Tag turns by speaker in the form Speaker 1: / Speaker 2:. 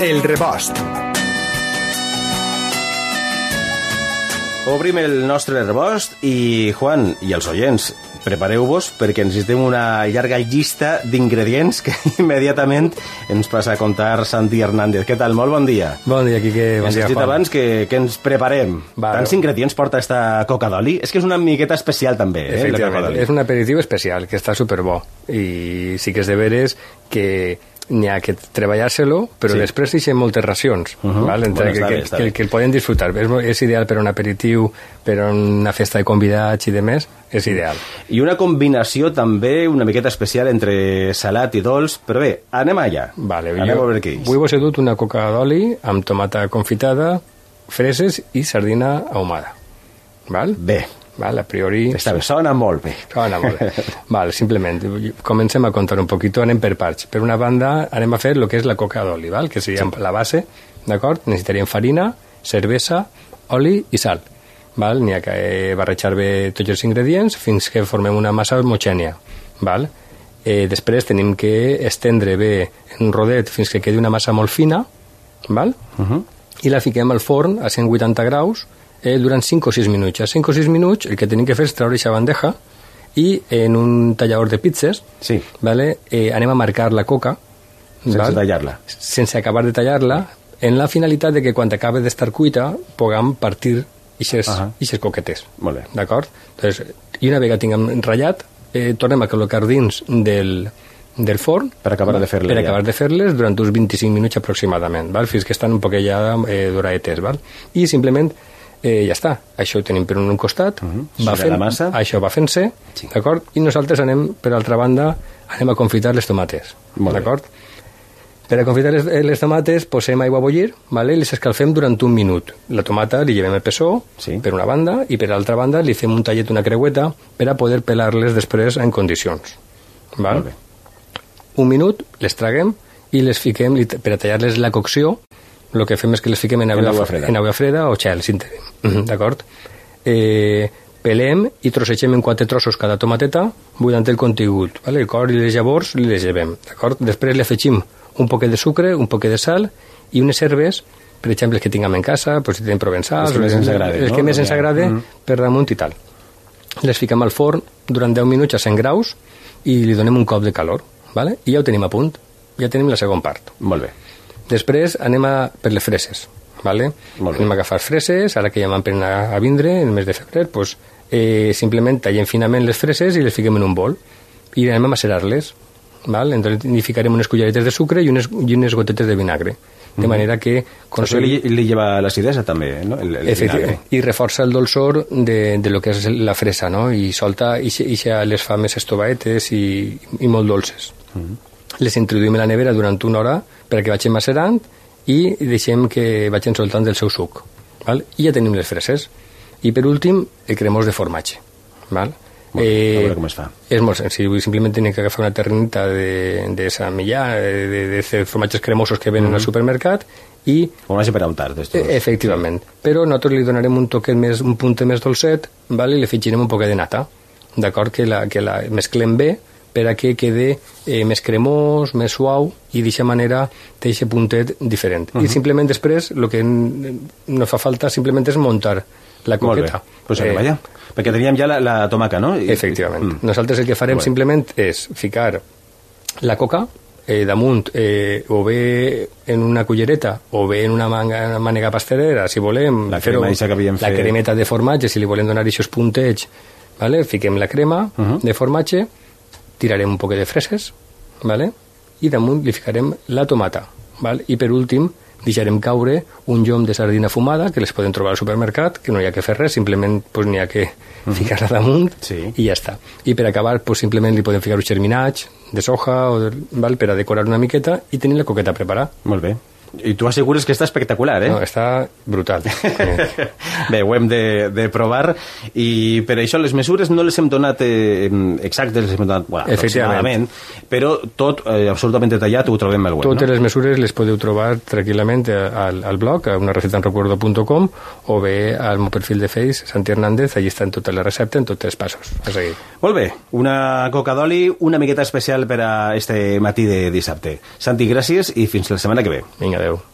Speaker 1: El rebost.
Speaker 2: Obrim el nostre rebost i, Juan, i els oients, prepareu-vos perquè necessitem una llarga llista d'ingredients que immediatament ens passa a contar Santi Hernández. Què tal? Molt bon dia.
Speaker 3: Bon dia, Quique. Bon
Speaker 2: Ens
Speaker 3: dia, Juan.
Speaker 2: abans que, que ens preparem.
Speaker 3: Vale.
Speaker 2: Tants ingredients porta esta coca d'oli? És que és una miqueta especial també, eh, la coca d'oli.
Speaker 3: és un aperitiu especial que està superbo i sí que és de veres que n'hi ha que treballar-se-lo, però
Speaker 2: Sí.
Speaker 3: després deixem moltes racions, uh. -huh. val? Entre
Speaker 2: Bueno,
Speaker 3: que,
Speaker 2: bé,
Speaker 3: que, que, que el poden disfrutar. És, és ideal per un aperitiu, per una festa de convidats i de més, és ideal.
Speaker 2: I una combinació també una miqueta especial entre salat i dolç, però bé, anem allà.
Speaker 3: Vale,
Speaker 2: anem a veure què és.
Speaker 3: Avui vos he dut una coca d'oli amb tomata confitada, freses i sardina ahumada. Val?
Speaker 2: Bé,
Speaker 3: Val? A priori...
Speaker 2: està bé, sona molt bé.
Speaker 3: Sona molt bé. Val, simplement, comencem a contar un poquito, anem per parts. Per una banda, anem a fer el que és la coca d'oli, val? que seria sí. la base, d'acord? Necessitaríem farina, cervesa, oli i sal. Val? N'hi ha que eh, barrejar bé tots els ingredients fins que formem una massa homogènia. Val? Eh, després tenim que estendre bé en un rodet fins que quedi una massa molt fina, val?
Speaker 2: Uh -huh.
Speaker 3: i la fiquem al forn a 180 graus eh, durant 5 o 6 minuts. A 5 o 6 minuts el que tenim que fer és treure aquesta bandeja i en un tallador de pizzas
Speaker 2: Sí.
Speaker 3: vale, eh, anem a marcar la coca
Speaker 2: Sense tallar-la.
Speaker 3: sense acabar de tallar-la en la finalitat de que quan acabe d'estar cuita puguem partir ixes,
Speaker 2: Ahà.
Speaker 3: ixes coquetes.
Speaker 2: Molt bé.
Speaker 3: D'acord? I una vegada tinguem ratllat, eh, tornem a col·locar dins del, del forn
Speaker 2: Per acabar de fer-les
Speaker 3: per
Speaker 2: ja.
Speaker 3: acabar de fer-les durant uns 25 minuts aproximadament, val? fins que estan un poc ja eh, doraetes. Val? I simplement eh, ja està. Això ho tenim per un costat, uh
Speaker 2: Mhm.
Speaker 3: va
Speaker 2: Sobre
Speaker 3: fent,
Speaker 2: la massa.
Speaker 3: això va fent-se,
Speaker 2: Sí.
Speaker 3: d'acord? I nosaltres anem, per altra banda, anem a confitar les tomates, d'acord? Per a confitar les, eh, les tomates posem aigua a bullir vale? i les escalfem durant un minut. La tomata li llevem el pessó
Speaker 2: Sí.
Speaker 3: per una banda i per altra banda li fem un tallet, una creueta per a poder pelar-les després en condicions. Val? Un minut, les traguem i les fiquem, per a tallar-les la cocció, el que fem és que les fiquem en aigua,
Speaker 2: aigua freda.
Speaker 3: en aigua freda o gel, si en tenim. Mhm, D'acord? Eh, pelem i trossegem en quatre trossos cada tomateta buidant el contingut. Vale? El cor i les llavors les llevem. D'acord? Després li afegim un poquet de sucre, un poquet de sal i unes herbes, per exemple, que tinguem en casa, pues, si tenim provençals,
Speaker 2: Els que més ens agraden,
Speaker 3: els
Speaker 2: no?
Speaker 3: que més ens
Speaker 2: Ja.
Speaker 3: agrada
Speaker 2: Mhm.
Speaker 3: per damunt i tal. Les fiquem al forn durant 10 minuts a 100 graus i li donem un cop de calor. Vale? I ja ho tenim a punt. Ja tenim la segona part.
Speaker 2: Molt bé.
Speaker 3: Després anem a per les freses. Vale? Anem a agafar freses, ara que ja m'han a, a vindre, en el mes de febrer, pues, eh, simplement tallem finament les freses i les fiquem en un bol i anem a macerar-les. Val? Entonces hi ficarem unes culleretes de sucre i unes, i unes gotetes de vinagre. De manera que...
Speaker 2: Això li, li lleva l'acidesa també, no? El, el
Speaker 3: Efectivament.
Speaker 2: vinagre.
Speaker 3: I reforça el dolçor de, de lo que és la fresa, no? I solta ixe, ixe les fames estovaetes i, i molt dolces. Les introduïm a la nevera durant una hora perquè vagin macerant i deixem que vagin soltant del seu suc. Val? I ja tenim les freses. I per últim, el cremós de formatge. Val?
Speaker 2: Molt bé, a veure com es fa.
Speaker 3: És molt senzill, simplement tenim que agafar una ternita de, de Sant Millà, de, de, de formatges cremosos que venen al supermercat i
Speaker 2: Com vagi per a untar d'estos.
Speaker 3: Eh, Efectivament. Però nosaltres li donarem un toquet més, un punt més dolcet, vale? i li afegirem un poquet de nata, d'acord? Que la, que la mesclem bé per a que quede eh, més cremós, més suau, i d'aquesta manera té aquest puntet diferent. I simplement després, el que no fa falta simplement és muntar la coqueta.
Speaker 2: Pues
Speaker 3: Eh,
Speaker 2: allà. Perquè teníem ja la, la tomaca, no? I-
Speaker 3: Efectivament.
Speaker 2: Mm.
Speaker 3: Nosaltres el que farem
Speaker 2: Bueno.
Speaker 3: simplement és ficar la coca eh, damunt eh, o bé en una cullereta o bé en una manga, una mànega pastelera, si volem.
Speaker 2: La crema que havíem
Speaker 3: La
Speaker 2: fet.
Speaker 3: cremeta de formatge, si li volem donar aquests puntets, vale? fiquem la crema
Speaker 2: Uh -huh.
Speaker 3: de formatge, tirarem un poquet de freses, vale? i damunt li ficarem la tomata. Val? I per últim, deixarem caure un llom de sardina fumada, que les podem trobar al supermercat, que no hi ha que fer res, simplement pues, n'hi ha que ficar-la damunt
Speaker 2: Sí.
Speaker 3: i ja està. I per acabar, pues, simplement li podem ficar un germinats de soja o de, val, per a decorar una miqueta i tenir la coqueta preparada.
Speaker 2: Molt bé. I tu assegures que està espectacular, eh?
Speaker 3: No, està brutal. Eh,
Speaker 2: Bé, ho hem de, de provar i per això les mesures no les hem donat eh, exactes, les hem donat bueno, aproximadament, però tot eh, absolutament detallat ho trobem al web,
Speaker 3: Totes
Speaker 2: no?
Speaker 3: les mesures les podeu trobar tranquil·lament al, al blog, a unarecetaenrecuerdo.com o bé al meu perfil de Face, Santi Hernández, allí estan totes les receptes en tots els passos a seguir.
Speaker 2: Molt bé, una coca d'oli, una miqueta especial per a este matí de dissabte. Santi, gràcies i fins la setmana que ve.
Speaker 3: Vinga, Vinga, adeu.